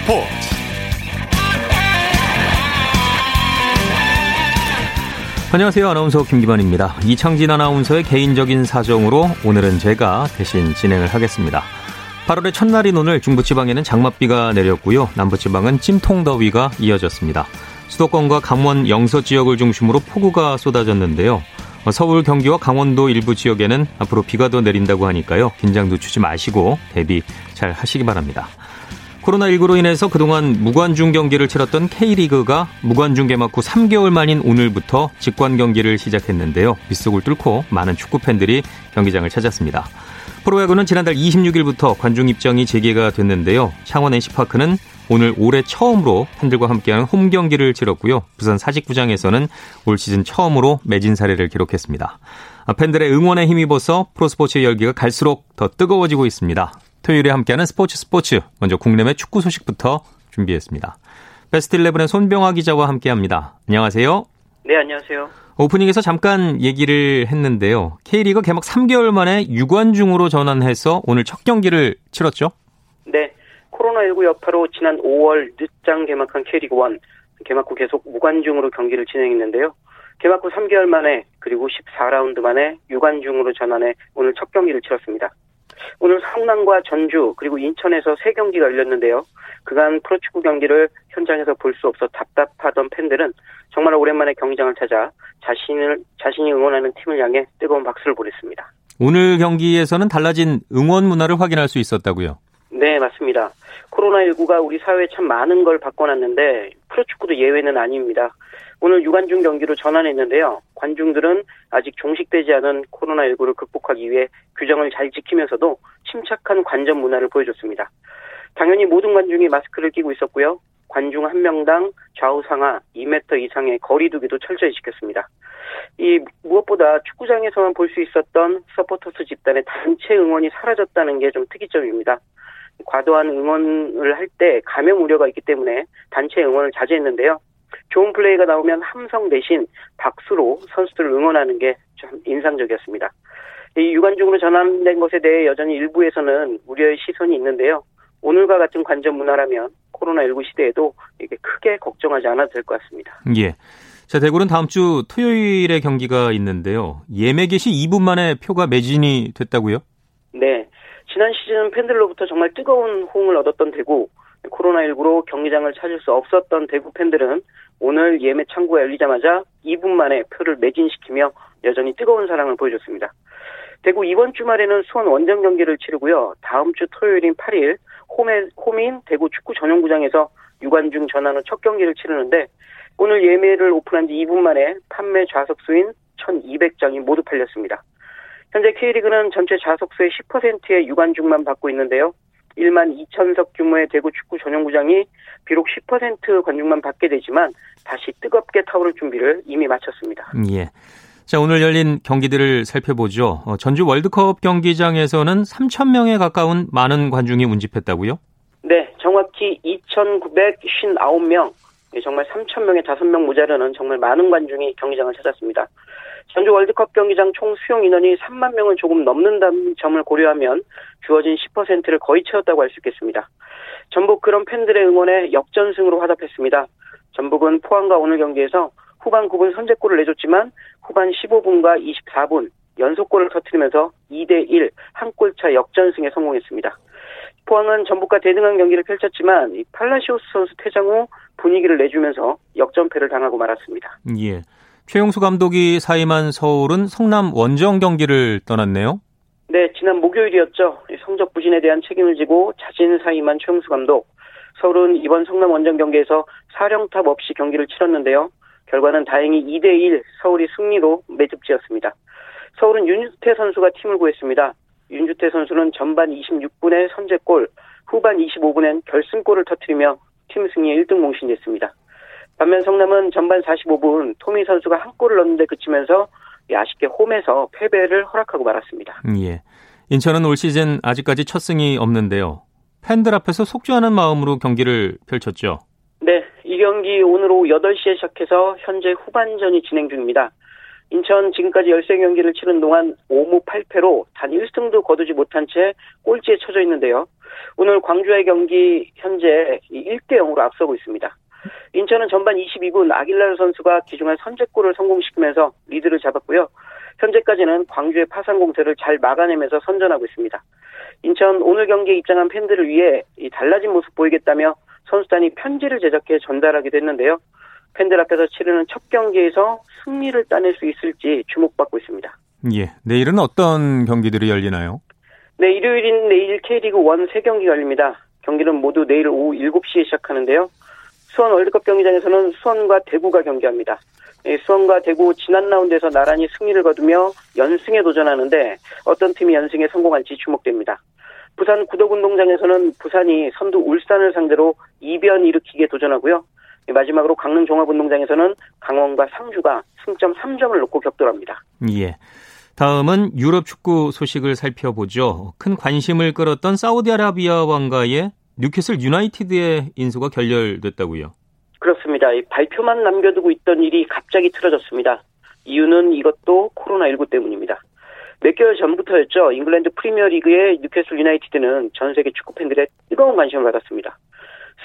스포츠 안녕하세요. 아나운서 김기반입니다. 이창진 아나운서의 개인적인 사정으로 오늘은 제가 대신 진행을 하겠습니다. 8월의 첫날인 오늘 중부지방에는 장맛비가 내렸고요. 남부지방은 찜통더위가 이어졌습니다. 수도권과 강원 영서 지역을 중심으로 폭우가 쏟아졌는데요. 서울, 경기와 강원도 일부 지역에는 앞으로 비가 더 내린다고 하니까요. 긴장 늦추지 마시고 대비 잘 하시기 바랍니다. 코로나19로 인해서 그동안 무관중 경기를 치렀던 K리그가 무관중 개막 후 3개월 만인 오늘부터 직관 경기를 시작했는데요. 빗속을 뚫고 많은 축구 팬들이 경기장을 찾았습니다. 프로야구는 지난달 26일부터 관중 입장이 재개가 됐는데요. 창원 NC파크는 오늘 올해 처음으로 팬들과 함께하는 홈 경기를 치렀고요. 부산 사직구장에서는 올 시즌 처음으로 매진 사례를 기록했습니다. 팬들의 응원에 힘입어서 프로스포츠의 열기가 갈수록 더 뜨거워지고 있습니다. 토요일에 함께하는 스포츠 스포츠. 먼저 국내외 축구 소식부터 준비했습니다. 베스트 11의 손병화 기자와 함께합니다. 안녕하세요. 네, 안녕하세요. 오프닝에서 잠깐 얘기를 했는데요. K리그 개막 3개월 만에 유관중으로 전환해서 오늘 첫 경기를 치렀죠? 네. 코로나19 여파로 지난 5월 늦장 개막한 K리그 1 개막 후 계속 무관중으로 경기를 진행했는데요. 개막 후 3개월 만에 그리고 14라운드 만에 유관중으로 전환해 오늘 첫 경기를 치렀습니다. 오늘 성남과 전주 그리고 인천에서 세 경기가 열렸는데요. 그간 프로축구 경기를 현장에서 볼 수 없어 답답하던 팬들은 정말 오랜만에 경기장을 찾아 자신을 자신이 응원하는 팀을 향해 뜨거운 박수를 보냈습니다. 오늘 경기에서는 달라진 응원 문화를 확인할 수 있었다고요? 네, 맞습니다. 코로나19가 우리 사회에 참 많은 걸 바꿔놨는데 프로축구도 예외는 아닙니다. 오늘 유관중 경기로 전환했는데요. 관중들은 아직 종식되지 않은 코로나19를 극복하기 위해 규정을 잘 지키면서도 침착한 관전 문화를 보여줬습니다. 당연히 모든 관중이 마스크를 끼고 있었고요. 관중 한 명당 좌우 상하 2m 이상의 거리두기도 철저히 지켰습니다. 이 무엇보다 축구장에서만 볼 수 있었던 서포터스 집단의 단체 응원이 사라졌다는 게 좀 특이점입니다. 과도한 응원을 할 때 감염 우려가 있기 때문에 단체 응원을 자제했는데요. 좋은 플레이가 나오면 함성 대신 박수로 선수들을 응원하는 게좀 인상적이었습니다. 이 유관중으로 전환된 것에 대해 여전히 일부에서는 우려의 시선이 있는데요. 오늘과 같은 관전 문화라면 코로나19 시대에도 이게 크게 걱정하지 않아도 될 것 같습니다. 예. 자, 대구는 다음 주 토요일에 경기가 있는데요. 예매 개시 2분 만에 표가 매진이 됐다고요? 네. 지난 시즌 팬들로부터 정말 뜨거운 호응을 얻었던 대구, 코로나19로 경기장을 찾을 수 없었던 대구 팬들은 오늘 예매 창구가 열리자마자 2분 만에 표를 매진시키며 여전히 뜨거운 사랑을 보여줬습니다. 대구 이번 주말에는 수원 원정 경기를 치르고요. 다음 주 토요일인 8일 홈에, 홈인 대구 축구 전용구장에서 유관중 전환 후 첫 경기를 치르는데 오늘 예매를 오픈한 지 2분 만에 판매 좌석 수인 1,200장이 모두 팔렸습니다. 현재 K리그는 전체 좌석 수의 10%의 유관중만 받고 있는데요. 1만 2천석 규모의 대구 축구 전용구장이 비록 10% 관중만 받게 되지만 다시 뜨겁게 타오를 준비를 이미 마쳤습니다. 예. 자, 오늘 열린 경기들을 살펴보죠. 어, 전주 월드컵 경기장에서는 3천 명에 가까운 많은 관중이 운집했다고요? 네, 정확히 2,959명. 정말 3천 명에 5명 모자르는 정말 많은 관중이 경기장을 찾았습니다. 전주 월드컵 경기장 총 수용 인원이 3만 명을 조금 넘는다는 점을 고려하면 주어진 10%를 거의 채웠다고 할 수 있겠습니다. 전북 그런 팬들의 응원에 역전승으로 화답했습니다. 전북은 포항과 오늘 경기에서 후반 9분 선제골을 내줬지만 후반 15분과 24분 연속골을 터뜨리면서 2대1 한 골차 역전승에 성공했습니다. 포항은 전북과 대등한 경기를 펼쳤지만 팔라시오스 선수 퇴장 후 분위기를 내주면서 역전패를 당하고 말았습니다. 예. 최용수 감독이 사임한 서울은 성남 원정 경기를 떠났네요. 네, 지난 목요일이었죠. 성적 부진에 대한 책임을 지고 자진 사임한 최용수 감독. 서울은 이번 성남 원정 경기에서 사령탑 없이 경기를 치렀는데요. 결과는 다행히 2대1 서울이 승리로 매듭지었습니다. 서울은 윤주태 선수가 팀을 구했습니다. 윤주태 선수는 전반 26분에 선제골, 후반 25분엔 결승골을 터뜨리며 팀 승리에 1등 몽신됐습니다. 반면 성남은 전반 45분 토미 선수가 한 골을 넣는데 그치면서 아쉽게 홈에서 패배를 허락하고 말았습니다. 예. 인천은 올 시즌 아직까지 첫 승이 없는데요. 팬들 앞에서 속죄하는 마음으로 경기를 펼쳤죠. 네, 이 경기 오늘 오후 8시에 시작해서 현재 후반전이 진행 중입니다. 인천 지금까지 13경기를 치른 동안 5무 8패로 단 1승도 거두지 못한 채 꼴찌에 처져 있는데요. 오늘 광주의 경기 현재 1대 0으로 앞서고 있습니다. 인천은 전반 22분 아길라르 선수가 기중한 선제골을 성공시키면서 리드를 잡았고요. 현재까지는 광주의 파상 공세를 잘 막아내면서 선전하고 있습니다. 인천 오늘 경기에 입장한 팬들을 위해 달라진 모습 보이겠다며 선수단이 편지를 제작해 전달하기도 했는데요. 팬들 앞에서 치르는 첫 경기에서 승리를 따낼 수 있을지 주목받고 있습니다. 예. 내일은 어떤 경기들이 열리나요? 네, 일요일인 내일 K리그 1 3경기 열립니다. 경기는 모두 내일 오후 7시에 시작하는데요. 수원 월드컵 경기장에서는 수원과 대구가 경기합니다. 예, 수원과 대구 지난 라운드에서 나란히 승리를 거두며 연승에 도전하는데 어떤 팀이 연승에 성공할지 주목됩니다. 부산 구덕운동장에서는 부산이 선두 울산을 상대로 이변 일으키게 도전하고요. 예, 마지막으로 강릉 종합운동장에서는 강원과 상주가 승점 3점을 놓고 격돌합니다. 예. 다음은 유럽 축구 소식을 살펴보죠. 큰 관심을 끌었던 사우디아라비아 왕가의 뉴캐슬 유나이티드의 인수가 결렬됐다고요. 그렇습니다. 발표만 남겨두고 있던 일이 갑자기 틀어졌습니다. 이유는 이것도 코로나19 때문입니다. 몇 개월 전부터였죠. 잉글랜드 프리미어리그의 뉴캐슬 유나이티드는 전 세계 축구 팬들의 뜨거운 관심을 받았습니다.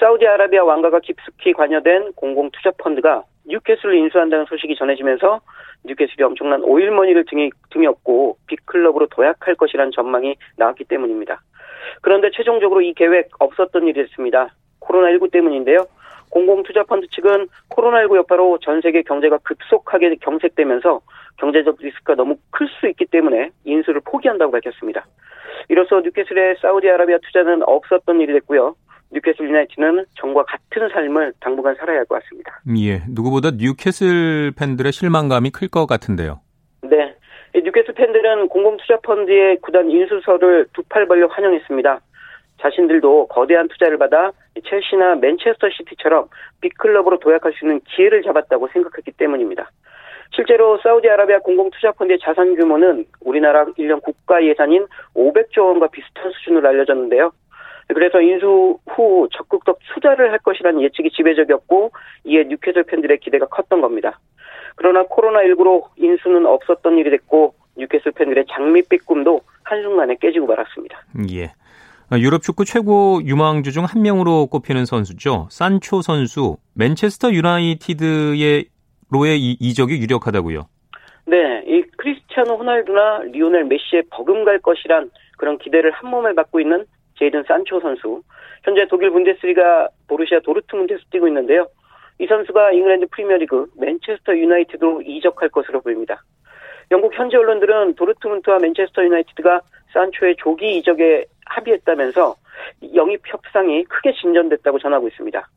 사우디아라비아 왕가가 깊숙이 관여된 공공투자 펀드가 뉴캐슬을 인수한다는 소식이 전해지면서 뉴캐슬이 엄청난 오일머니를 등에, 등에 업고 빅클럽으로 도약할 것이라는 전망이 나왔기 때문입니다. 그런데 최종적으로 이 계획 없었던 일이 됐습니다. 코로나19 때문인데요. 공공투자펀드 측은 코로나19 여파로 전 세계 경제가 급속하게 경색되면서 경제적 리스크가 너무 클 수 있기 때문에 인수를 포기한다고 밝혔습니다. 이로써 뉴캐슬의 사우디아라비아 투자는 없었던 일이 됐고요. 뉴캐슬 유나이티드는 전과 같은 삶을 당분간 살아야 할 것 같습니다. 예, 누구보다 뉴캐슬 팬들의 실망감이 클 것 같은데요. 네, 뉴캐슬 팬들은 공공투자펀드의 구단 인수설을 두팔 벌려 환영했습니다. 자신들도 거대한 투자를 받아 첼시나 맨체스터 시티처럼 빅클럽으로 도약할 수 있는 기회를 잡았다고 생각했기 때문입니다. 실제로 사우디아라비아 공공투자펀드의 자산 규모는 우리나라 1년 국가 예산인 500조 원과 비슷한 수준으로 알려졌는데요. 그래서 인수 후 적극적 투자를 할 것이라는 예측이 지배적이었고 이에 뉴캐슬 팬들의 기대가 컸던 겁니다. 그러나 코로나19로 인수는 없었던 일이 됐고 뉴캐슬 팬들의 장밋빛 꿈도 한순간에 깨지고 말았습니다. 예. 유럽 축구 최고 유망주 중 한 명으로 꼽히는 선수죠. 산초 선수 맨체스터 유나이티드의 로의 이적이 유력하다고요. 네, 이 크리스티아노 호날두나 리오넬 메시의 버금갈 것이란 그런 기대를 한 몸에 받고 있는 제이든 산초 선수. 현재 독일 분데스리가 보르시아 도르트문트에서 뛰고 있는데요. 이 선수가 잉글랜드 프리미어리그 맨체스터 유나이티드로 이적할 것으로 보입니다. 영국 현지 언론들은 도르트문트와 맨체스터 유나이티드가 산초의 조기 이적에 합의했다면서 영입 협상이 크게 진전됐다고 전하고 있습니다.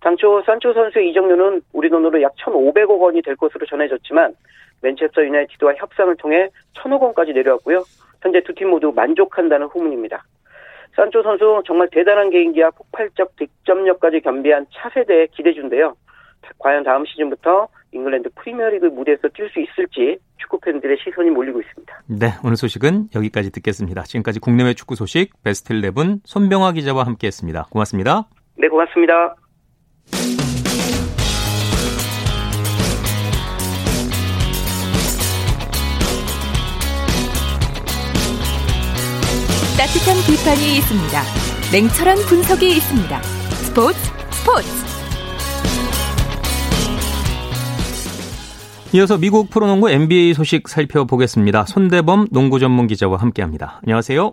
당초 산초 선수의 이적료는 우리 돈으로 약 1,500억 원이 될 것으로 전해졌지만 맨체스터 유나이티드와 협상을 통해 1,000억 원까지 내려왔고요. 현재 두 팀 모두 만족한다는 후문입니다. 산초 선수 정말 대단한 개인기와 폭발적 득점력까지 겸비한 차세대의 기대주인데요. 과연 다음 시즌부터 잉글랜드 프리미어리그 무대에서 뛸 수 있을지 축구 팬들의 시선이 몰리고 있습니다. 네, 오늘 소식은 여기까지 듣겠습니다. 지금까지 국내외 축구 소식 베스트 11 손병화 기자와 함께했습니다. 고맙습니다. 네, 고맙습니다. 따뜻한 비판이 있습니다. 냉철한 분석이 있습니다. 스포츠 스포츠 이어서 미국 프로농구 NBA 소식 살펴보겠습니다. 손대범 농구 전문 기자와 함께합니다. 안녕하세요.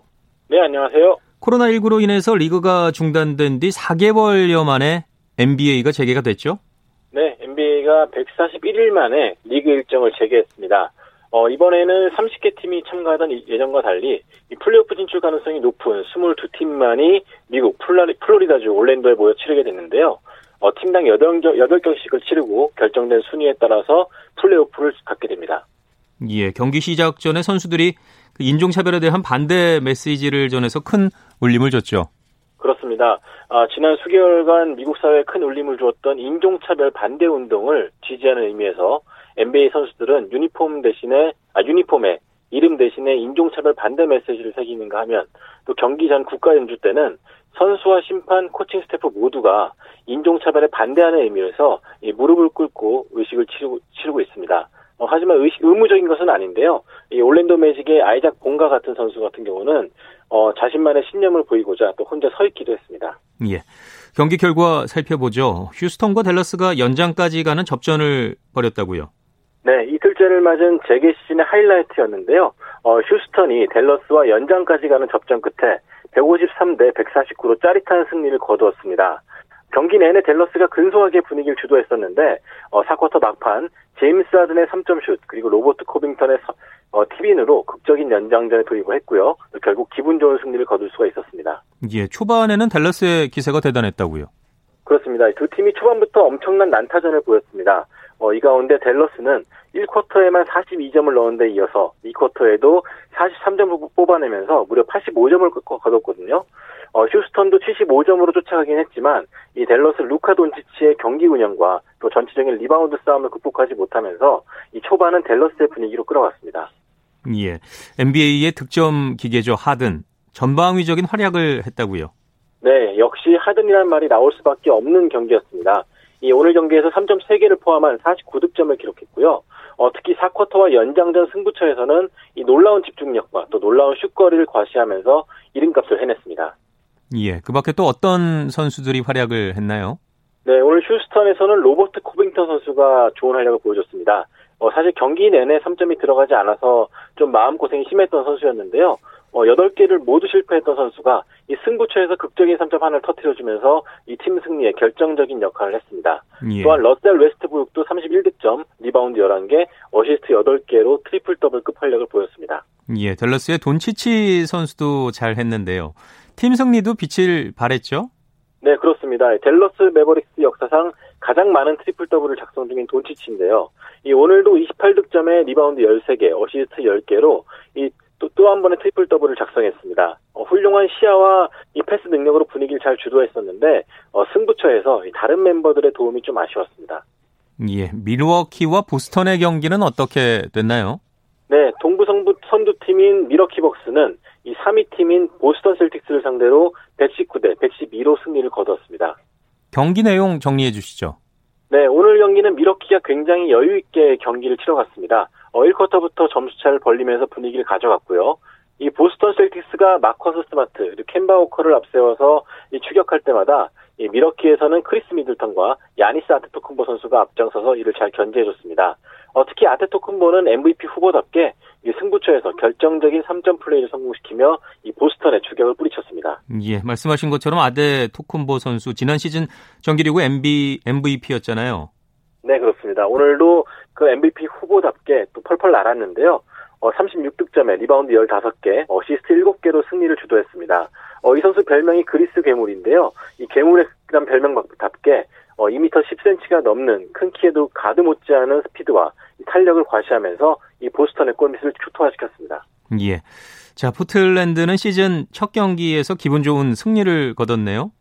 네, 안녕하세요. 코로나19로 인해서 리그가 중단된 뒤 4개월여 만에 NBA가 재개가 됐죠? 네, NBA가 141일 만에 리그 일정을 재개했습니다. 어, 이번에는 30개 팀이 참가하던 예전과 달리 플레이오프 진출 가능성이 높은 22팀만이 미국 플라리, 플로리다주 올랜도에 모여 치르게 됐는데요. 어, 팀당 8경, 8경씩을 치르고 결정된 순위에 따라서 플레이오프를 갖게 됩니다. 예, 경기 시작 전에 선수들이 그 인종차별에 대한 반대 메시지를 전해서 큰 울림을 줬죠. 그렇습니다. 아, 지난 수개월간 미국 사회에 큰 울림을 주었던 인종차별 반대 운동을 지지하는 의미에서 NBA 선수들은 유니폼 대신에 아 유니폼에 이름 대신에 인종차별 반대 메시지를 새기는가 하면 또 경기 전 국가 연주 때는 선수와 심판, 코칭 스태프 모두가 인종차별에 반대하는 의미에서 무릎을 꿇고 의식을 치르고, 치르고 있습니다. 어, 하지만 의, 의무적인 것은 아닌데요. 이 올랜도 매직의 아이작 본가 같은 선수 같은 경우는 어, 자신만의 신념을 보이고자 또 혼자 서 있기도 했습니다. 예. 경기 결과 살펴보죠. 휴스턴과 댈러스가 연장까지 가는 접전을 벌였다고요. 네, 이틀째를 맞은 재개 시즌의 하이라이트였는데요. 어, 휴스턴이 댈러스와 연장까지 가는 접전 끝에 153대 149로 짜릿한 승리를 거두었습니다. 경기 내내 댈러스가 근소하게 분위기를 주도했었는데 어, 4쿼터 막판 제임스 하든의 3점슛 그리고 로버트 코빙턴의 서, 어, 티빈으로 극적인 연장전에 돌입을 했고요. 결국 기분 좋은 승리를 거둘 수가 있었습니다. 예, 초반에는 댈러스의 기세가 대단했다고요. 그렇습니다. 두 팀이 초반부터 엄청난 난타전을 보였습니다. 어, 이 가운데 댈러스는 1쿼터에만 42점을 넣은 데 이어서 2쿼터에도 43점을 뽑아내면서 무려 85점을 거뒀거든요. 어, 휴스턴도 75점으로 쫓아가긴 했지만 이 댈러스 루카 돈치치의 경기 운영과 또 전체적인 리바운드 싸움을 극복하지 못하면서 이 초반은 댈러스의 분위기로 끌어갔습니다. 예. NBA의 득점 기계죠. 하든. 전방위적인 활약을 했다고요. 네, 역시 하든이라는 말이 나올 수밖에 없는 경기였습니다. 이 오늘 경기에서 3점 3개를 포함한 49득점을 기록했고요. 어, 특히 4쿼터와 연장전 승부처에서는 이 놀라운 집중력과 또 놀라운 슛거리를 과시하면서 이름값을 해냈습니다. 예, 그 밖에 또 어떤 선수들이 활약을 했나요? 네, 오늘 휴스턴에서는 로버트 코빙턴 선수가 좋은 활약을 보여줬습니다. 어, 사실 경기 내내 3점이 들어가지 않아서 좀 마음고생이 심했던 선수였는데요. 어, 8개를 모두 실패했던 선수가 이 승부처에서 극적인 3점 하나를 터뜨려주면서 이 팀 승리에 결정적인 역할을 했습니다. 예. 또한 러셀 웨스트브룩도 31득점, 리바운드 11개, 어시스트 8개로 트리플 더블급 활약을 보였습니다. 예, 댈러스의 돈치치 선수도 잘 했는데요. 팀 승리도 빛을 발했죠? 네, 그렇습니다. 댈러스 매버릭스 역사상 가장 많은 트리플 더블을 작성 중인 돈치치인데요. 이 오늘도 28득점에 리바운드 13개, 어시스트 10개로 이 또 한 번의 트리플 더블을 작성했습니다. 어, 훌륭한 시야와 이 패스 능력으로 분위기를 잘 주도했었는데 어, 승부처에서 다른 멤버들의 도움이 좀 아쉬웠습니다. 예, 밀워키와 보스턴의 경기는 어떻게 됐나요? 네, 동부 성부 선두 팀인 밀워키 벅스는 이 3위 팀인 보스턴 셀틱스를 상대로 119대 112로 승리를 거두었습니다. 경기 내용 정리해 주시죠. 네, 오늘 경기는 밀워키가 굉장히 여유 있게 경기를 치러갔습니다. 어, 1쿼터부터 점수차를 벌리면서 분위기를 가져갔고요. 이 보스턴 셀틱스가 마커스 스마트 켐바 워커를 앞세워서 이 추격할 때마다 이 밀워키에서는 크리스 미들턴과 야니스 아데토쿤보 선수가 앞장서서 이를 잘 견제해줬습니다. 어, 특히 아데토쿤보는 MVP 후보답게 이 승부처에서 결정적인 3점 플레이를 성공시키며 이 보스턴의 추격을 뿌리쳤습니다. 예, 말씀하신 것처럼 아데토쿤보 선수 지난 시즌 정기리그 MB, MVP였잖아요. 네, 그렇습니다. 오늘도 그 MVP 후보답게 또 펄펄 날았는데요. 어, 36득점에 리바운드 15개, 어시스트 7개로 승리를 주도했습니다. 어, 이 선수 별명이 그리스 괴물인데요. 이 괴물의 별명답게 어, 2m 10cm가 넘는 큰 키에도 가드 못지않은 스피드와 탄력을 과시하면서 이 보스턴의 골밑을 초토화시켰습니다. 예. 자, 포틀랜드는 시즌 첫 경기에서 기분 좋은 승리를 거뒀네요.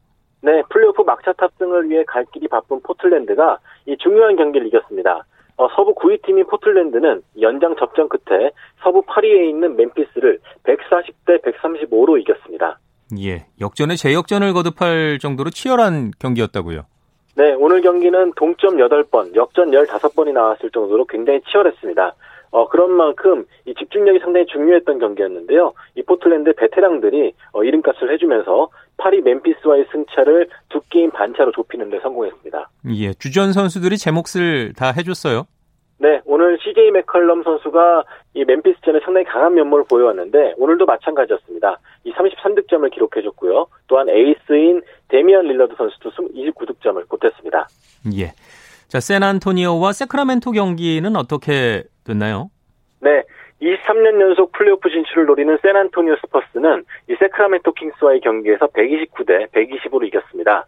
네, 플레이오프 막차 탑승을 위해 갈 길이 바쁜 포틀랜드가 이 중요한 경기를 이겼습니다. 어, 서부 9위 팀인 포틀랜드는 연장 접전 끝에 서부 8위에 있는 멤피스를 140대 135로 이겼습니다. 예, 역전에 재역전을 거듭할 정도로 치열한 경기였다고요. 네, 오늘 경기는 동점 8번, 역전 15번이 나왔을 정도로 굉장히 치열했습니다. 어, 그런 만큼 이 집중력이 상당히 중요했던 경기였는데요. 이 포틀랜드 베테랑들이 어, 이름값을 해주면서 8위 멤피스와의 승차를 두 게임 반차로 좁히는 데 성공했습니다. 예, 주전 선수들이 제 몫을 다 해줬어요. 네, 오늘 CJ 맥컬럼 선수가 이 멤피스전에 상당히 강한 면모를 보여왔는데 오늘도 마찬가지였습니다. 이 33득점을 기록해줬고요. 또한 에이스인 데미안 릴러드 선수도 29득점을 보탰습니다. 예. 자, 샌안토니오와 새크라멘토 경기는 어떻게 됐나요? 네. 23년 연속 플레이오프 진출을 노리는 샌안토니오 스퍼스는 이 새크라멘토 킹스와의 경기에서 129대 120으로 이겼습니다.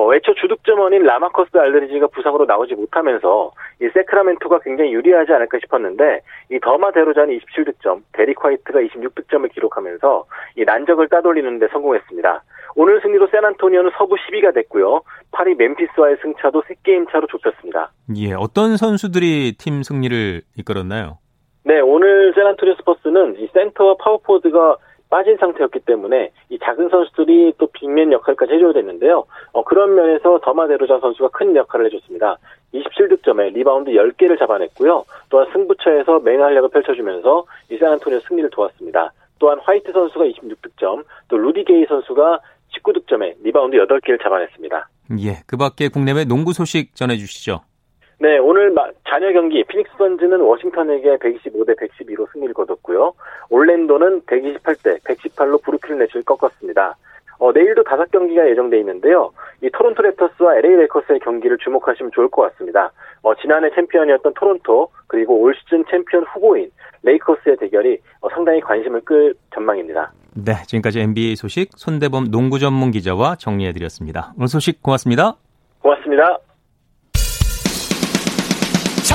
어, 애초 주득점원인 라마커스 알드리지가 부상으로 나오지 못하면서 이 새크라멘토가 굉장히 유리하지 않을까 싶었는데 이 더마 데로잔이 27득점, 데릭 화이트가 26득점을 기록하면서 이 난적을 따돌리는 데 성공했습니다. 오늘 승리로 샌안토니오는 서부 10위가 됐고요. 8위 멤피스와의 승차도 3게임 차로 좁혔습니다. 예, 어떤 선수들이 팀 승리를 이끌었나요? 네, 오늘 샌안토니오 스퍼스는 이 센터와 파워포워드가 빠진 상태였기 때문에 이 작은 선수들이 또 빅맨 역할까지 해줘야 됐는데요. 어, 그런 면에서 더마 데로잔 선수가 큰 역할을 해줬습니다. 27득점에 리바운드 10개를 잡아냈고요. 또한 승부처에서 맹활약을 펼쳐주면서 이 샌안토니오 승리를 도왔습니다. 또한 화이트 선수가 26득점, 또 루디 게이 선수가 19득점에 리바운드 8개를 잡아냈습니다. 예, 그 밖에 국내외 농구 소식 전해주시죠. 네, 오늘 잔여 경기 피닉스 선즈는 워싱턴에게 125대 112로 승리를 거뒀고요. 올랜도는 128대 118로 브루클린 네츠를 꺾었습니다. 어, 내일도 다섯 경기가 예정돼 있는데요. 이 토론토 랩터스와 LA 레이커스의 경기를 주목하시면 좋을 것 같습니다. 어, 지난해 챔피언이었던 토론토 그리고 올 시즌 챔피언 후보인 레이커스의 대결이 어, 상당히 관심을 끌 전망입니다. 네, 지금까지 NBA 소식 손대범 농구 전문 기자와 정리해드렸습니다. 오늘 소식 고맙습니다. 고맙습니다.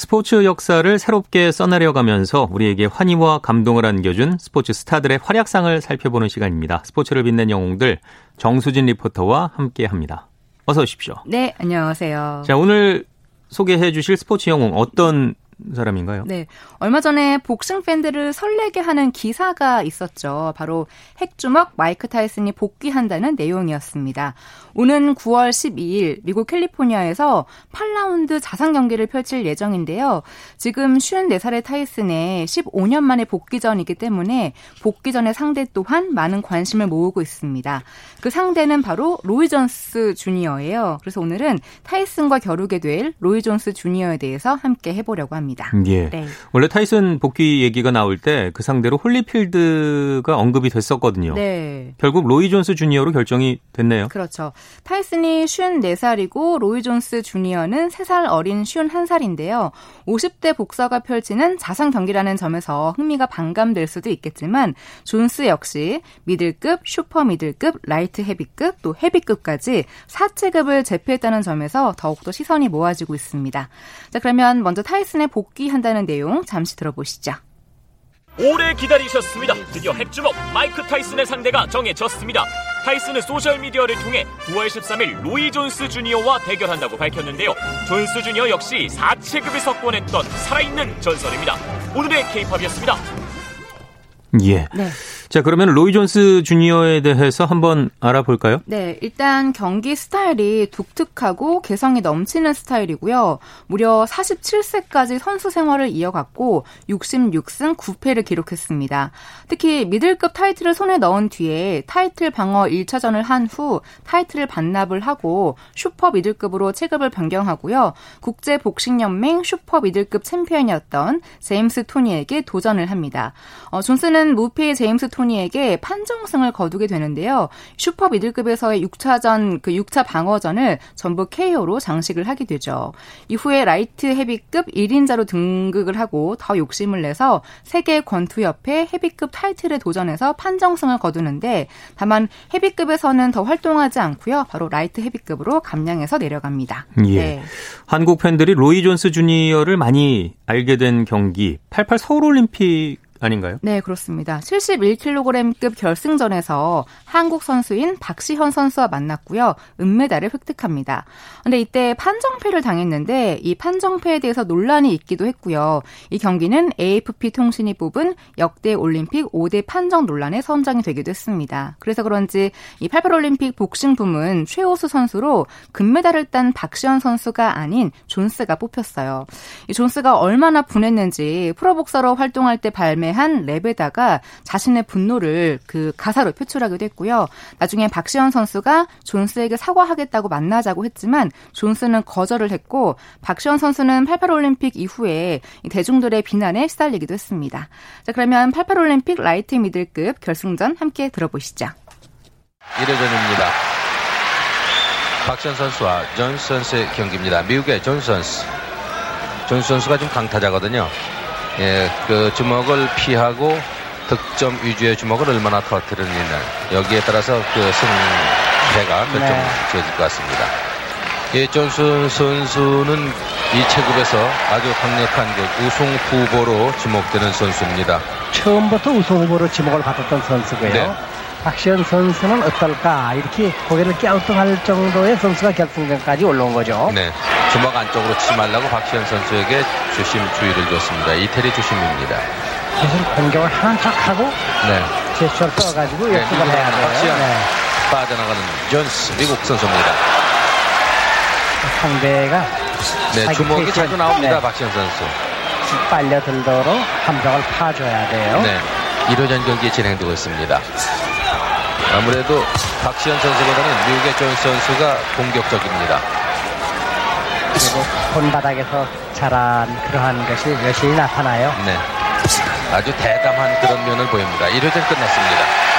스포츠 역사를 새롭게 써내려가면서 우리에게 환희와 감동을 안겨준 스포츠 스타들의 활약상을 살펴보는 시간입니다. 스포츠를 빛낸 영웅들 정수진 리포터와 함께합니다. 어서 오십시오. 네, 안녕하세요. 자, 오늘 소개해 주실 스포츠 영웅 어떤 사람인가요? 네. 얼마 전에 복싱 팬들을 설레게 하는 기사가 있었죠. 바로 핵주먹 마이크 타이슨이 복귀한다는 내용이었습니다. 오는 9월 12일 미국 캘리포니아에서 8라운드 자상 경기를 펼칠 예정인데요. 지금 54살의 타이슨의 15년 만에 복귀전이기 때문에 복귀전의 상대 또한 많은 관심을 모으고 있습니다. 그 상대는 바로 로이 존스 주니어예요. 그래서 오늘은 타이슨과 겨루게 될 로이 존스 주니어에 대해서 함께 해보려고 합니다. 예. 네. 원래 타이슨 복귀 얘기가 나올 때 그 상대로 홀리필드가 언급이 됐었거든요. 네. 결국 로이 존스 주니어로 결정이 됐네요. 그렇죠. 타이슨이 54살이고 로이 존스 주니어는 3살 어린 51살인데요. 50대 복서가 펼치는 자선 경기라는 점에서 흥미가 반감될 수도 있겠지만 존스 역시 미들급, 슈퍼 미들급, 라이트 헤비급, 또 헤비급까지 4체급을 제패했다는 점에서 더욱더 시선이 모아지고 있습니다. 자, 그러면 먼저 타이슨의 복귀한다는 내용 잠시 들어보시죠. 오래 기다리셨습니다. 드디어 핵주먹 마이크 타이슨의 상대가 정해졌습니다. 타이슨은 소셜미디어를 통해 9월 13일 로이 존스 주니어와 대결한다고 밝혔는데요. 존스 주니어 역시 4체급에 석권했던 살아있는 전설입니다. 오늘의 케이팝이었습니다. 예. 네. 자, 그러면 로이 존스 주니어에 대해서 한번 알아볼까요? 네, 일단 경기 스타일이 독특하고 개성이 넘치는 스타일이고요. 무려 47세까지 선수 생활을 이어갔고 66승 9패를 기록했습니다. 특히 미들급 타이틀을 손에 넣은 뒤에 타이틀 방어 1차전을 한 후 타이틀을 반납을 하고 슈퍼 미들급으로 체급을 변경하고요. 국제 복싱 연맹 슈퍼 미들급 챔피언이었던 제임스 토니에게 도전을 합니다. 어, 존스는 무패의 제임스 토니 토니에게 판정승을 거두게 되는데요. 슈퍼 미들급에서의 6차전 그 6차 방어전을 전부 KO로 장식을 하게 되죠. 이후에 라이트 헤비급 1인자로 등극을 하고 더 욕심을 내서 세계 권투협회 헤비급 타이틀에 도전해서 판정승을 거두는데 다만 헤비급에서는 더 활동하지 않고요. 바로 라이트 헤비급으로 감량해서 내려갑니다. 예. 네. 한국 팬들이 로이 존스 주니어를 많이 알게 된 경기 88 서울 올림픽 아닌가요? 네, 그렇습니다. 71kg급 결승전에서 한국 선수인 박시현 선수와 만났고요. 은메달을 획득합니다. 근데 이때 판정패를 당했는데 이 판정패에 대해서 논란이 있기도 했고요. 이 경기는 AFP 통신이 뽑은 역대 올림픽 5대 판정 논란에 선정이 되기도 했습니다. 그래서 그런지 이 88올림픽 복싱 부문 최호수 선수로 금메달을 딴 박시헌 선수가 아닌 존스가 뽑혔어요. 이 존스가 얼마나 분했는지 프로복서로 활동할 때 발매 발매한 랩에다가 자신의 분노를 그 가사로 표출하기도 했고요. 나중에 박시헌 선수가 존스에게 사과하겠다고 만나자고 했지만 존스는 거절을 했고 박시헌 선수는 88올림픽 이후에 대중들의 비난에 시달리기도 했습니다. 자, 그러면 88올림픽 라이트 미들급 결승전 함께 들어보시죠. 1회전입니다. 박시헌 선수와 존스 선수의 경기입니다. 미국의 존스 선수. 존스 선수가 좀 강타자거든요. 예, 그 주먹을 피하고 득점 위주의 주먹을 얼마나 터뜨리느냐 여기에 따라서 그 승패가 결정 네. 지어질 것 같습니다. 예, 존슨 선수는 이 체급에서 아주 강력한 그 우승 후보로 지목되는 선수입니다. 처음부터 우승 후보로 지목을 받았던 선수고요. 네. 박시현 선수는 어떨까 이렇게 고개를 갸우뚱할 정도의 선수가 결승전까지 올라온 거죠. 네. 주먹 안쪽으로 치지 말라고 박시현 선수에게 주심 주의를 줬습니다. 이태리 주심입니다. 사실 공격을 하는 척하고 네. 제스처를 써가지고 네, 역습을 해야 돼요. 박시현 네. 빠져나가는 존스 미국 선수입니다. 상대가 네, 주먹이 자주 나옵니다. 네. 박시현 선수. 빨려들도록 함정을 파줘야 돼요. 네. 1호전 경기 진행되고 있습니다. 아무래도 박시현 선수보다는 미국의 존스 선수가 공격적입니다. 그리고 손바닥에서 자란 그러한 것이 여실히 나타나요. 네. 아주 대담한 그런 면을 보입니다. 1호전 끝났습니다.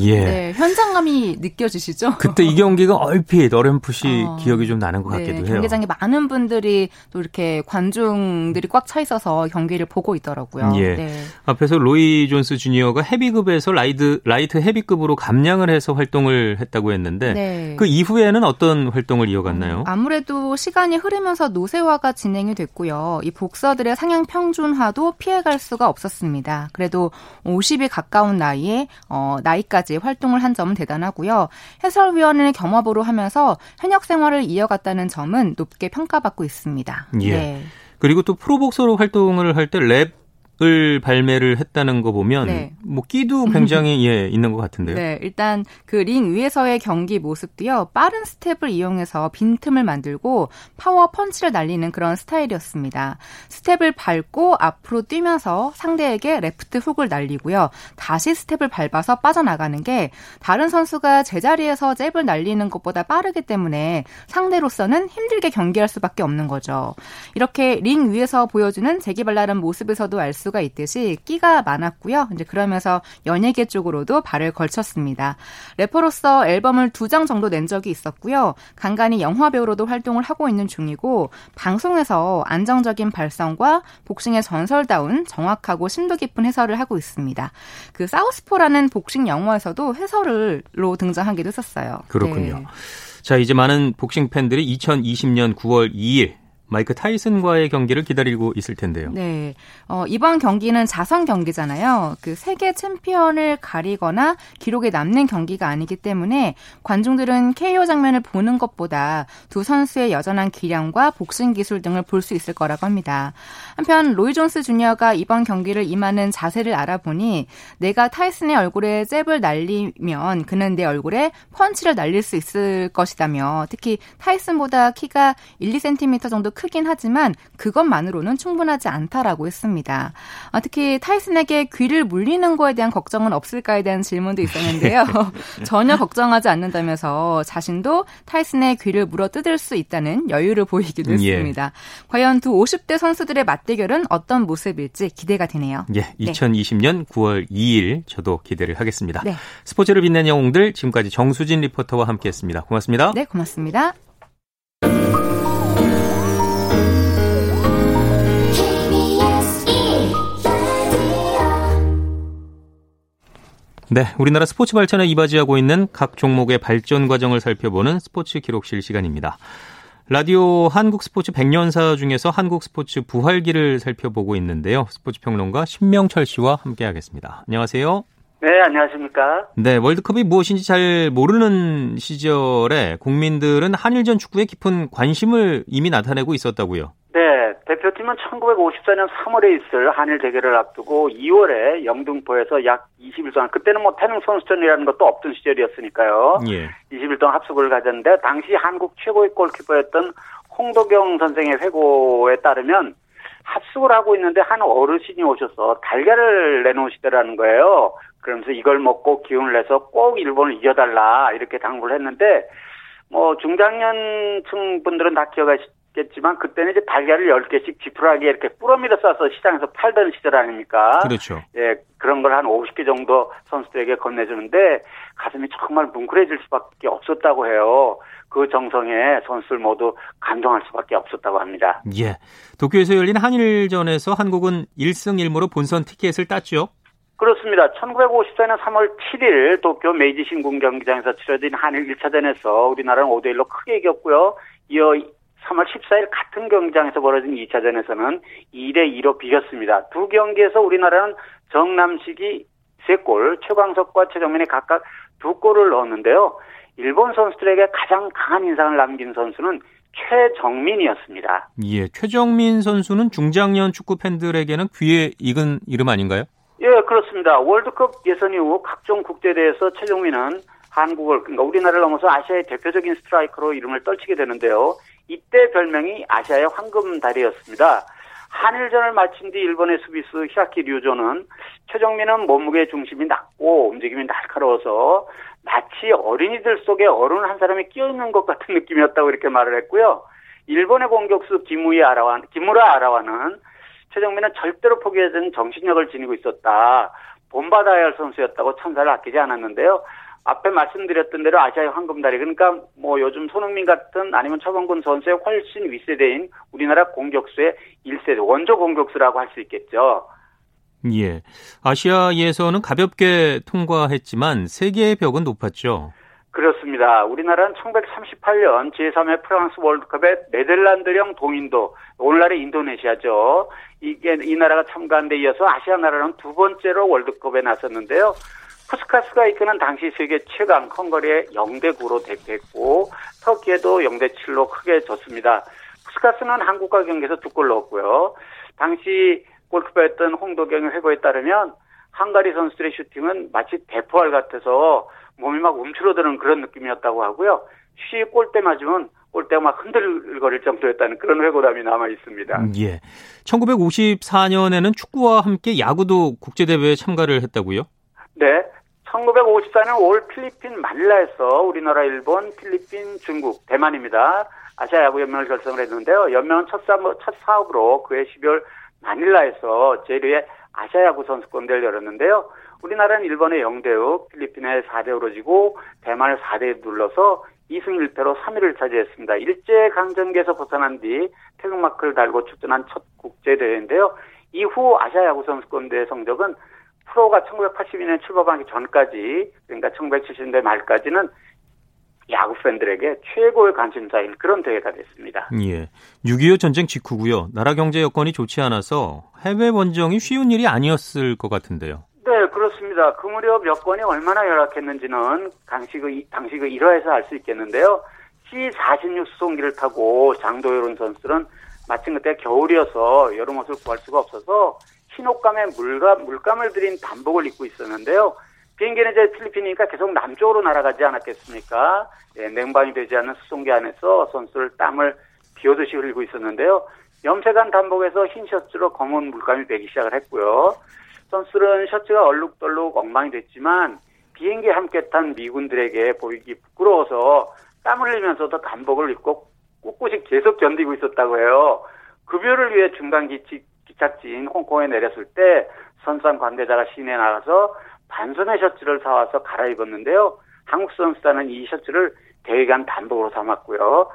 예. 네, 현장감이 느껴지시죠? 그때 이 경기가 얼핏 어렴풋이 어, 기억이 좀 나는 것 네, 같기도 해요. 경기장에 많은 분들이 또 이렇게 관중들이 꽉 차 있어서 경기를 보고 있더라고요. 예. 네. 앞에서 로이 존스 주니어가 헤비급에서 라이드, 라이트 헤비급으로 감량을 해서 활동을 했다고 했는데 네. 그 이후에는 어떤 활동을 이어갔나요? 아무래도 시간이 흐르면서 노쇠화가 진행이 됐고요. 이 복서들의 상향 평준화도 피해갈 수가 없었습니다. 그래도 50이 가까운 나이에 어, 나이 까지 활동을 한 점은 대단하고요. 해설위원을 겸업으로 하면서 현역 생활을 이어갔다는 점은 높게 평가받고 있습니다. 예. 네. 그리고 또 프로복서로 활동을 할 때 랩 을 발매를 했다는 거 보면 네. 뭐 끼도 굉장히 예 있는 것 같은데요. 네, 일단 그 링 위에서의 경기 모습도요. 빠른 스텝을 이용해서 빈틈을 만들고 파워 펀치를 날리는 그런 스타일이었습니다. 스텝을 밟고 앞으로 뛰면서 상대에게 레프트 훅을 날리고요. 다시 스텝을 밟아서 빠져나가는 게 다른 선수가 제자리에서 잽을 날리는 것보다 빠르기 때문에 상대로서는 힘들게 경기할 수밖에 없는 거죠. 이렇게 링 위에서 보여주는 재기발랄한 모습에서도 알 수가 있듯이 끼가 많았고요. 이제 그러면서 연예계 쪽으로도 발을 걸쳤습니다. 래퍼로서 앨범을 두 장 정도 낸 적이 있었고요. 간간히 영화 배우로도 활동을 하고 있는 중이고 방송에서 안정적인 발성과 복싱의 전설다운 정확하고 심도 깊은 해설을 하고 있습니다. 그 사우스포라는 복싱 영화에서도 해설로 등장하기도 했었어요. 그렇군요. 네. 자, 이제 많은 복싱 팬들이 2020년 9월 2일 마이크 타이슨과의 경기를 기다리고 있을 텐데요. 네. 어, 이번 경기는 자선 경기잖아요. 그 세계 챔피언을 가리거나 기록에 남는 경기가 아니기 때문에 관중들은 KO 장면을 보는 것보다 두 선수의 여전한 기량과 복싱 기술 등을 볼 수 있을 거라고 합니다. 한편 로이 존스 주니어가 이번 경기를 임하는 자세를 알아보니 내가 타이슨의 얼굴에 잽을 날리면 그는 내 얼굴에 펀치를 날릴 수 있을 것이다며 특히 타이슨보다 키가 1, 2cm 정도 크긴 하지만 그것만으로는 충분하지 않다라고 했습니다. 아, 특히 타이슨에게 귀를 물리는 거에 대한 걱정은 없을까에 대한 질문도 있었는데요. 전혀 걱정하지 않는다면서 자신도 타이슨의 귀를 물어 뜯을 수 있다는 여유를 보이기도 예. 했습니다. 과연 두 50대 선수들의 맞대결은 어떤 모습일지 기대가 되네요. 예, 2020년 9월 2일 저도 기대를 하겠습니다. 네. 스포츠를 빛낸 영웅들 지금까지 정수진 리포터와 함께했습니다. 고맙습니다. 네, 고맙습니다. 네, 우리나라 스포츠 발전에 이바지하고 있는 각 종목의 발전 과정을 살펴보는 스포츠 기록실 시간입니다. 라디오 한국 스포츠 100년사 중에서 한국 스포츠 부활기를 살펴보고 있는데요. 스포츠 평론가 신명철 씨와 함께하겠습니다. 안녕하세요. 네, 안녕하십니까. 네, 월드컵이 무엇인지 잘 모르는 시절에 국민들은 한일전 축구에 깊은 관심을 이미 나타내고 있었다고요. 네, 대표팀은 1954년 3월에 있을 한일 대결을 앞두고 2월에 영등포에서 약 20일 동안 그때는 뭐 태릉 선수촌이라는 것도 없던 시절이었으니까요. 예. 20일 동안 합숙을 가졌는데 당시 한국 최고의 골키퍼였던 홍도경 선생의 회고에 따르면 합숙을 하고 있는데 한 어르신이 오셔서 달걀을 내놓으시더라는 거예요. 그러면서 이걸 먹고 기운을 내서 꼭 일본을 이겨달라 이렇게 당부를 했는데 뭐 중장년층 분들은 다 기억하시 겠지만 그때는 이제 달걀을 10개씩 지푸라기에 이렇게 뿌러미를 싸서 시장에서 팔던 시절 아닙니까? 그렇죠. 예, 그런 걸 한 50개 정도 선수들에게 건네주는데 가슴이 정말 뭉클해질 수밖에 없었다고 해요. 그 정성에 선수들 모두 감동할 수밖에 없었다고 합니다. 예. 도쿄에서 열린 한일전에서 한국은 1승 1무로 본선 티켓을 땄죠. 그렇습니다. 1954년 3월 7일 도쿄 메이지 신궁 경기장에서 치러진 한일 1차전에서 우리나라는 5대 1로 크게 이겼고요. 이어 3월 14일 같은 경기장에서 벌어진 2차전에서는 2대 2로 비겼습니다. 두 경기에서 우리나라는 정남식이 3골, 최광석과 최정민이 각각 2골을 넣었는데요. 일본 선수들에게 가장 강한 인상을 남긴 선수는 최정민이었습니다. 예, 최정민 선수는 중장년 축구 팬들에게는 귀에 익은 이름 아닌가요? 예, 그렇습니다. 월드컵 예선 이후 각종 국제대회에서 최정민은 한국을, 그러니까 우리나라를 넘어서 아시아의 대표적인 스트라이커로 이름을 떨치게 되는데요. 이때 별명이 아시아의 황금다리였습니다. 한일전을 마친 뒤 일본의 수비수 히라키 류조는 최정민은 몸무게 중심이 낮고 움직임이 날카로워서 마치 어린이들 속에 어른 한 사람이 끼어 있는 것 같은 느낌이었다고 이렇게 말을 했고요. 일본의 공격수 김우이 아라와 김우라 아라와는 최정민은 절대로 포기하지 정신력을 지니고 있었다. 본받아야 할 선수였다고 천사를 아끼지 않았는데요. 앞에 말씀드렸던 대로 아시아의 황금다리 그러니까 뭐 요즘 손흥민 같은 아니면 최범근 선수의 훨씬 윗세대인 우리나라 공격수의 1세대 원조 공격수라고 할 수 있겠죠. 예. 아시아에서는 가볍게 통과했지만 세계의 벽은 높았죠. 그렇습니다. 우리나라는 1938년 제3회 프랑스 월드컵에 네덜란드령 동인도, 오늘날의 인도네시아죠. 이게 이 나라가 참가한 데 이어서 아시아 나라는 두 번째로 월드컵에 나섰는데요. 푸스카스가 이끄는 당시 세계 최강 헝거리에 0대 9로 대패했고 터키에도 0대 7로 크게 졌습니다. 푸스카스는 한국과 경기에서 두 골 넣었고요. 당시 골키퍼였던 홍도경의 회고에 따르면 한가리 선수들의 슈팅은 마치 대포알 같아서 몸이 막 움츠러드는 그런 느낌이었다고 하고요. 쉬 골대 맞으면 골대가 막 흔들거릴 정도였다는 그런 회고담이 남아 있습니다. 예. 1954년에는 축구와 함께 야구도 국제대회에 참가를 했다고요? 네. 1954년 5월 필리핀 마닐라에서 우리나라, 일본, 필리핀, 중국, 대만입니다. 아시아 야구 연맹을 결성을 했는데요. 연맹은 첫, 사업, 첫 사업으로 그해 12월 마닐라에서 제1회 아시아 야구 선수권 대회를 열었는데요. 우리나라는 일본의 0대6, 필리핀의 4대5로 지고 대만을 4대1 눌러서 2승 1패로 3위를 차지했습니다. 일제 강점기에서 벗어난 뒤 태극마크를 달고 출전한 첫 국제 대회인데요. 이후 아시아 야구 선수권 대회 성적은 프로가 1982년 출범하기 전까지 그러니까 1970년대 말까지는 야구 팬들에게 최고의 관심사인 그런 대회가 됐습니다. 예. 6.25 전쟁 직후고요. 나라 경제 여건이 좋지 않아서 해외 원정이 쉬운 일이 아니었을 것 같은데요. 네, 그렇습니다. 그 무렵 여건이 얼마나 열악했는지는 당시 그, 당시 그 일화에서 알 수 있겠는데요. C-46 수송기를 타고 장도열은 선수들은 마침 그때 겨울이어서 여름 옷을 구할 수가 없어서 흰옷감에 물감, 물감을 들인 단복을 입고 있었는데요. 비행기는 이제 필리핀이니까 계속 남쪽으로 날아가지 않았겠습니까? 예, 냉방이 되지 않는 수송기 안에서 선수를 땀을 비오듯이 흘리고 있었는데요. 염색한 단복에서 흰 셔츠로 검은 물감이 배기 시작을 했고요. 선수들은 셔츠가 얼룩덜룩 엉망이 됐지만 비행기에 함께 탄 미군들에게 보이기 부끄러워서 땀을 흘리면서도 단복을 입고 꿋꿋이 계속 견디고 있었다고 해요. 급여를 위해 중간 기치, 기착지인 홍콩에 내렸을 때 선수단 관계자가 시내에 나가서 반선의 셔츠를 사와서 갈아입었는데요. 한국 선수단은 이 셔츠를 대회간 단복으로 삼았고요.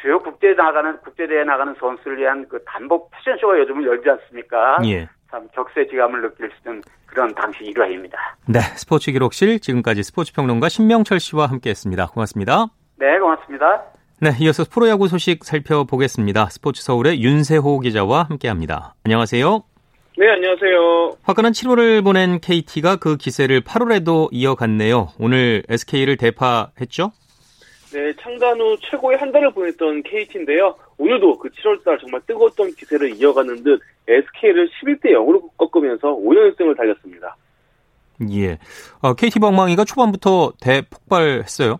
주요 국제 나가는 국제대회 나가는 선수를 위한 그 단복 패션쇼가 요즘은 열지 않습니까? 예. 참 격세지감을 느낄 수 있는 그런 당시 일화입니다. 네, 스포츠 기록실 지금까지 스포츠 평론가 신명철 씨와 함께했습니다. 고맙습니다. 네, 고맙습니다. 네, 이어서 프로야구 소식 살펴보겠습니다. 스포츠 서울의 윤세호 기자와 함께합니다. 안녕하세요. 네, 안녕하세요. 화끈한 7월을 보낸 KT가 그 기세를 8월에도 이어갔네요. 오늘 SK를 대파했죠? 네, 창단 후 최고의 한 달을 보냈던 KT인데요. 오늘도 그 7월달 정말 뜨거웠던 기세를 이어가는 듯 SK를 11대 0으로 꺾으면서 5연승을 달렸습니다. 예. 어, KT 방망이가 초반부터 대폭발했어요.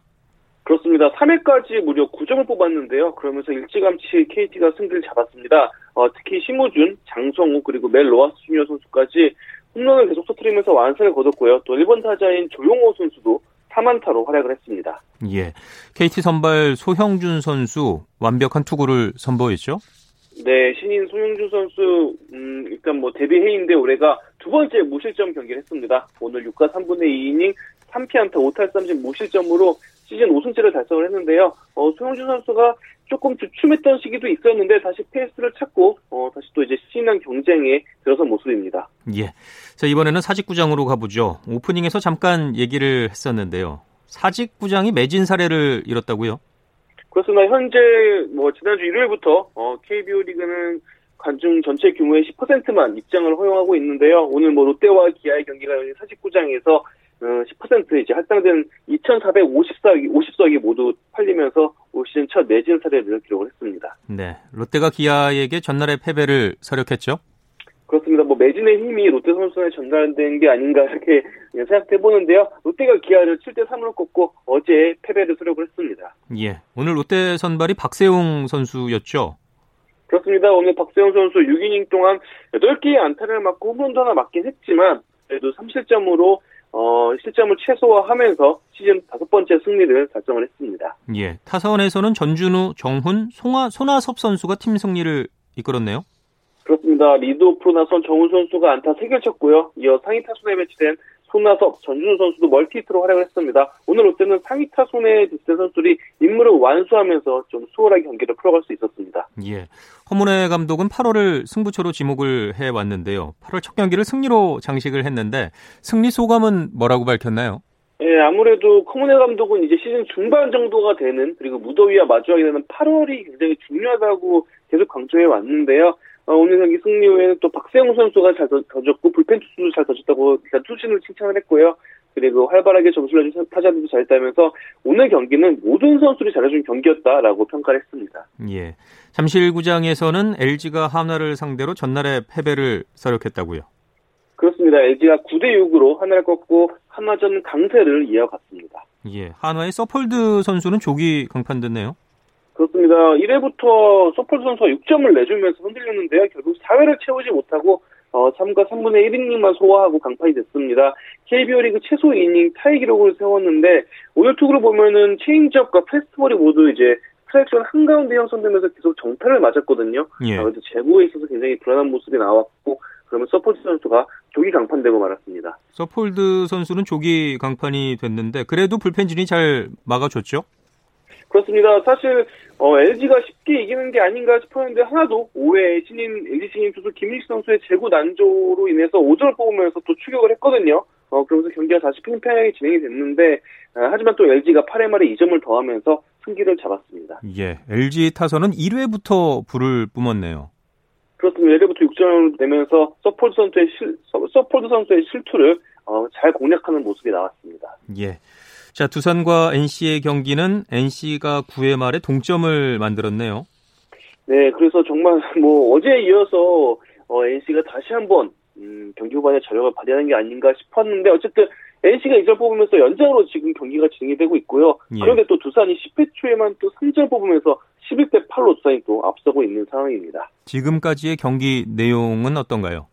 그렇습니다. 3회까지 무려 9점을 뽑았는데요. 그러면서 일찌감치 KT가 승기를 잡았습니다. 어, 특히 심우준, 장성우 그리고 멜 로하스 주니어 선수까지 홈런을 계속 터트리면서 완승을 거뒀고요. 또 1번 타자인 조용호 선수도 4만타로 활약을 했습니다. 예. KT 선발 소형준 선수 완벽한 투구를 선보였죠? 네, 신인 소형준 선수 음, 일단 뭐 데뷔 해인데 올해가 두 번째 무실점 경기를 했습니다. 오늘 6과 3분의 2이닝 3피안타 5탈3진 무실점으로 시즌 5승째를 달성을 했는데요. 어, 소영준 선수가 조금 주춤했던 시기도 있었는데 다시 페이스를 찾고 어, 다시 또 이제 신인한 경쟁에 들어선 모습입니다. 예. 자 이번에는 사직구장으로 가보죠. 오프닝에서 잠깐 얘기를 했었는데요. 사직구장이 매진 사례를 이뤘다고요? 그렇습니다. 현재 뭐 지난주 일요일부터 어, KBO 리그는 관중 전체 규모의 10%만 입장을 허용하고 있는데요. 오늘 뭐 롯데와 기아의 경기가 열린 사직구장에서 어, 10% 이제 할당된 2,450, 2,450석이 모두 팔리면서 올 시즌 첫 매진 사례를 기록을 했습니다. 네, 롯데가 기아에게 전날에 패배를 설욕했죠. 그렇습니다. 뭐 매진의 힘이 롯데 선수에 전달된 게 아닌가 이렇게 생각해 보는데요. 롯데가 기아를 7대 3으로 꺾고 어제 패배를 설욕을 했습니다. 예, 오늘 롯데 선발이 박세웅 선수였죠. 그렇습니다. 오늘 박세웅 선수 6이닝 동안 8개의 안타를 맞고 홈런도 하나 맞긴 했지만 그래도 3실점으로 어, 실점을 최소화하면서 시즌 다섯 번째 승리를 달성을 했습니다. 예, 타선에서는 전준우, 정훈, 송하, 손아섭 선수가 팀 승리를 이끌었네요. 그렇습니다. 리드오프로 나선 정훈 선수가 안타 3개를 쳤고요. 이어 상위 타순에 배치된 손아섭, 전준우 선수도 멀티히트로 활약을 했습니다. 오늘 롯데는 상위 타순에 배치된 선수들이 임무를 완수하면서 좀 수월하게 경기를 풀어갈 수 있었습니다. 예. 허문회 감독은 8월을 승부처로 지목을 해왔는데요. 8월 첫 경기를 승리로 장식을 했는데 승리 소감은 뭐라고 밝혔나요? 예, 아무래도 커문회 감독은 이제 시즌 중반 정도가 되는 그리고 무더위와 마주하게 되는 8월이 굉장히 중요하다고 계속 강조해 왔는데요. 어, 오늘 경기 승리 후에는 또 박세웅 선수가 잘 던졌고 불펜 투수도 잘 던졌다고 일단 투신을 칭찬을 했고요. 그리고 활발하게 점수를 내준 타자들도 잘했다면서 오늘 경기는 모든 선수들이 잘해준 경기였다라고 평가를 했습니다. 예. 잠실구장에서는 LG가 한화를 상대로 전날에 패배를 설욕했다고요. 그렇습니다. LG가 9대 6으로 한화를 꺾고 한화전 강세를 이어갔습니다. 예. 한화의 서폴드 선수는 조기 강판됐네요. 그렇습니다. 1회부터 서폴드 선수가 6점을 내주면서 흔들렸는데요. 결국 4회를 채우지 못하고 어, 3과 3분의 1이닝만 소화하고 강판이 됐습니다. KBO 리그 최소 이닝 타이 기록을 세웠는데 오늘 투구로 보면은 체인지업과 패스트볼이 모두 이제 스트라이크존 한가운데 형성되면서 계속 정타를 맞았거든요. 예. 아, 그래서 제구에 있어서 굉장히 불안한 모습이 나왔고 그러면 서폴드 선수가 조기 강판되고 말았습니다. 서폴드 선수는 조기 강판이 됐는데 그래도 불펜진이 잘 막아줬죠? 그렇습니다. 사실 어, LG가 쉽게 이기는 게 아닌가 싶었는데 한화도 5회 신인 LG 신인 투수 김윤식 선수의 제구 난조로 인해서 5점을 뽑으면서 또 추격을 했거든요. 어, 그러면서 경기가 다시 팽팽하게 진행이 됐는데 아, 하지만 또 LG가 8회 말에 2점을 더하면서 승기를 잡았습니다. 예, LG 타선은 1회부터 불을 뿜었네요. 그렇습니다. 1회부터 6점을 내면서 서폴드 선수의 실, 서폴드 선수의 실투를 어, 잘 공략하는 모습이 나왔습니다. 예. 자, 두산과 NC의 경기는 NC가 9회 말에 동점을 만들었네요. 네, 그래서 정말 뭐 어제에 이어서 어, NC가 다시 한번 음, 경기 후반에 저력을 발휘하는 게 아닌가 싶었는데 어쨌든 NC가 2점 뽑으면서 연장으로 지금 경기가 진행이 되고 있고요. 예. 그런데 또 두산이 10회 초에만 또 3점 뽑으면서 11대 8로 두산이 또 앞서고 있는 상황입니다. 지금까지의 경기 내용은 어떤가요?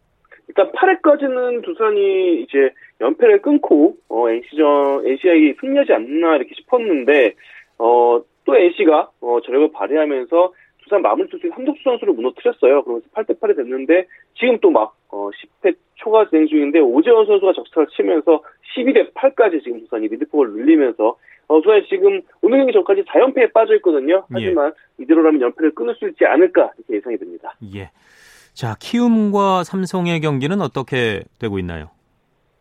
일단 8회까지는 두산이 이제 연패를 끊고 어, NC전 NC에게 승리하지 않나 이렇게 싶었는데 어, 또 NC가 어, 저력을 발휘하면서 두산 마무리 투수 삼덕수 선수를 무너뜨렸어요. 그러면서 8대 8이 됐는데 지금 또 막 어, 10회 초가 진행 중인데 오재원 선수가 적시타를 치면서 12대 8까지 지금 두산이 리드폭을 늘리면서 어, 두산이 지금 오늘 경기 전까지 4연패에 빠져 있거든요. 하지만 이대로라면 연패를 끊을 수 있지 않을까 이렇게 예상이 됩니다. 예. 자, 키움과 삼성의 경기는 어떻게 되고 있나요?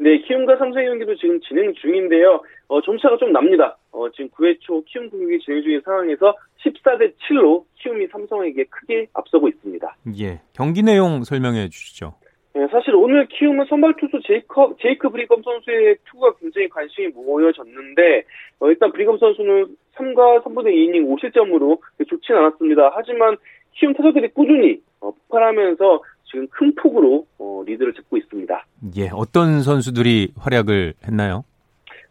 네, 키움과 삼성의 경기도 지금 진행 중인데요. 어, 점차가 좀 납니다. 어, 지금 9회 초 키움 공격이 진행 중인 상황에서 14대 7로 키움이 삼성에게 크게 앞서고 있습니다. 예. 경기 내용 설명해 주시죠. 네, 사실 오늘 키움은 선발 투수 제이커, 제이크 브리검 선수의 투구가 굉장히 관심이 모여졌는데, 어, 일단 브리검 선수는 3과 3분의 2이닝 5실점으로 좋진 않았습니다. 하지만 키움 타자들이 꾸준히 어, 폭발하면서 지금 큰 폭으로 어, 리드를 잡고 있습니다. 예. 어떤 선수들이 활약을 했나요?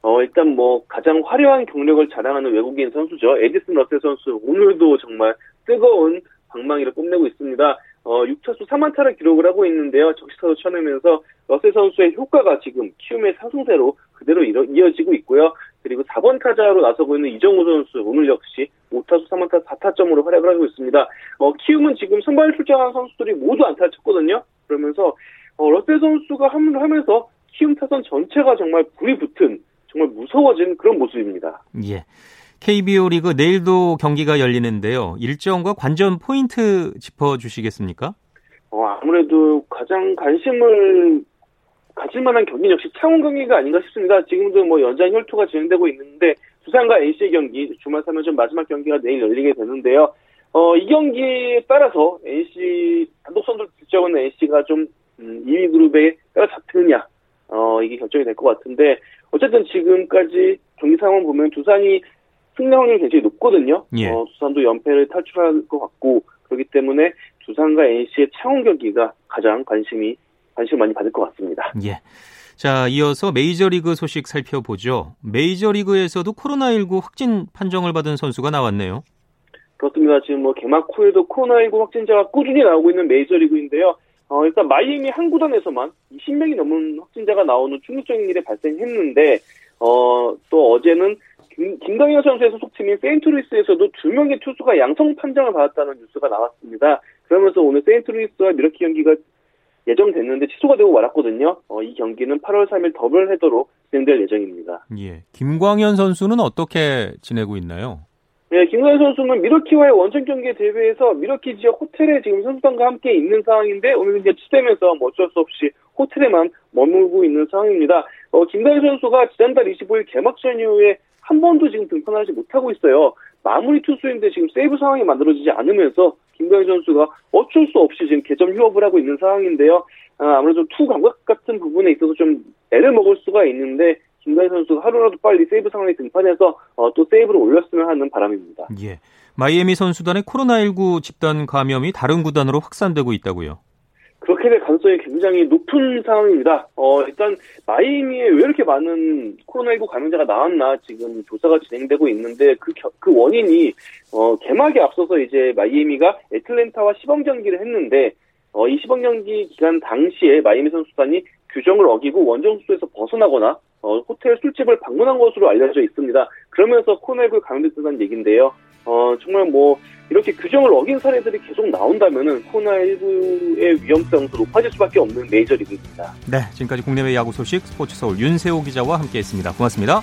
어, 일단 뭐 가장 화려한 경력을 자랑하는 외국인 선수죠. 에디슨 러셀 선수 오늘도 정말 뜨거운 방망이를 뽐내고 있습니다. 어, 6차수 3안타를 기록을 하고 있는데요. 적시타도 쳐내면서 러셀 선수의 효과가 지금 키움의 상승세로 그대로 이어지고 있고요. 그리고 4번 타자로 나서고 있는 이정우 선수 오늘 역시 5타수 3안타 4타점으로 활약을 하고 있습니다. 어, 키움은 지금 선발 출장한 선수들이 모두 안타를 쳤거든요. 그러면서 어, 러셀 선수가 합류를 하면서 키움 타선 전체가 정말 불이 붙은 정말 무서워진 그런 모습입니다. 예. KBO 리그 내일도 경기가 열리는데요. 일정과 관전 포인트 짚어 주시겠습니까? 어, 아무래도 가장 관심을 가질 만한 경기 역시 창원 경기가 아닌가 싶습니다. 지금도 뭐 연장 혈투가 진행되고 있는데 두산과 NC의 경기 주말 3연전 마지막 경기가 내일 열리게 되는데요. 어, 이 경기에 따라서 NC 단독 선두를 있는 NC가 좀 음, 2위 그룹에 따라잡히느냐 어, 이게 결정이 될 것 같은데 어쨌든 지금까지 경기 상황 보면 두산이 승리 확률이 굉장히 높거든요. 예. 어, 두산도 연패를 탈출할 것 같고 그렇기 때문에 두산과 NC의 창원 경기가 가장 관심이 관심 많이 받을 것 같습니다. 예. 자, 이어서 메이저리그 소식 살펴보죠. 메이저리그에서도 코로나19 확진 판정을 받은 선수가 나왔네요. 그렇습니다. 지금 뭐 개막 후에도 코로나19 확진자가 꾸준히 나오고 있는 메이저리그인데요. 어, 일단 마이애미 한 구단에서만 20명이 넘은 확진자가 나오는 충격적인 일이 발생했는데, 어, 또 어제는 김, 김광현 선수의 소속팀인 세인트루이스에서도 두 명의 투수가 양성 판정을 받았다는 뉴스가 나왔습니다. 그러면서 오늘 세인트루이스와 밀워키 경기가 예정됐는데 취소가 되고 말았거든요. 어, 이 경기는 8월 3일 더블 헤더로 진행될 예정입니다. 예. 김광현 선수는 어떻게 지내고 있나요? 네, 김광현 선수는 미러키와의 원정 경기에 대비해서 미러키 지역 호텔에 지금 선수단과 함께 있는 상황인데 오늘 이제 취소되면서 뭐 어쩔 수 없이 호텔에만 머물고 있는 상황입니다. 어, 김광현 선수가 지난달 25일 개막전 이후에 한 번도 지금 등판하지 못하고 있어요. 마무리 투수인데 지금 세이브 상황이 만들어지지 않으면서 김광현 선수가 어쩔 수 없이 지금 개점 휴업을 하고 있는 상황인데요. 아무래도 투구 감각 같은 부분에 있어서 좀 애를 먹을 수가 있는데 김광현 선수가 하루라도 빨리 세이브 상황에 등판해서 어, 또 세이브를 올렸으면 하는 바람입니다. 예. 마이애미 선수단의 코로나19 집단 감염이 다른 구단으로 확산되고 있다고요. 그렇게 될 가능성이 굉장히 높은 상황입니다. 어, 일단 마이애미에 왜 이렇게 많은 코로나19 감염자가 나왔나 지금 조사가 진행되고 있는데 그, 겨, 그 원인이 어, 개막에 앞서서 이제 마이애미가 애틀랜타와 시범 경기를 했는데 어, 이 시범 경기 기간 당시에 마이애미 선수단이 규정을 어기고 원정 숙소에서 벗어나거나 어, 호텔 술집을 방문한 것으로 알려져 있습니다. 그러면서 코로나19 감염됐다는 얘기인데요. 어, 정말 뭐 이렇게 규정을 어긴 사례들이 계속 나온다면은 코로나19의 위험성도 높아질 수밖에 없는 메이저리그입니다. 네, 지금까지 국내외 야구 소식 스포츠 서울 윤세호 기자와 함께했습니다. 고맙습니다.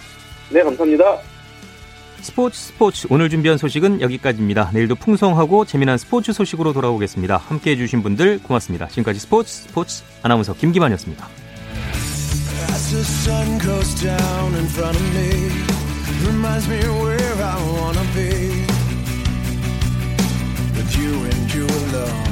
네, 감사합니다. 스포츠 스포츠 오늘 준비한 소식은 여기까지입니다. 내일도 풍성하고 재미난 스포츠 소식으로 돌아오겠습니다. 함께 해 주신 분들 고맙습니다. 지금까지 스포츠 스포츠 아나운서 김기만이었습니다. you and you alone.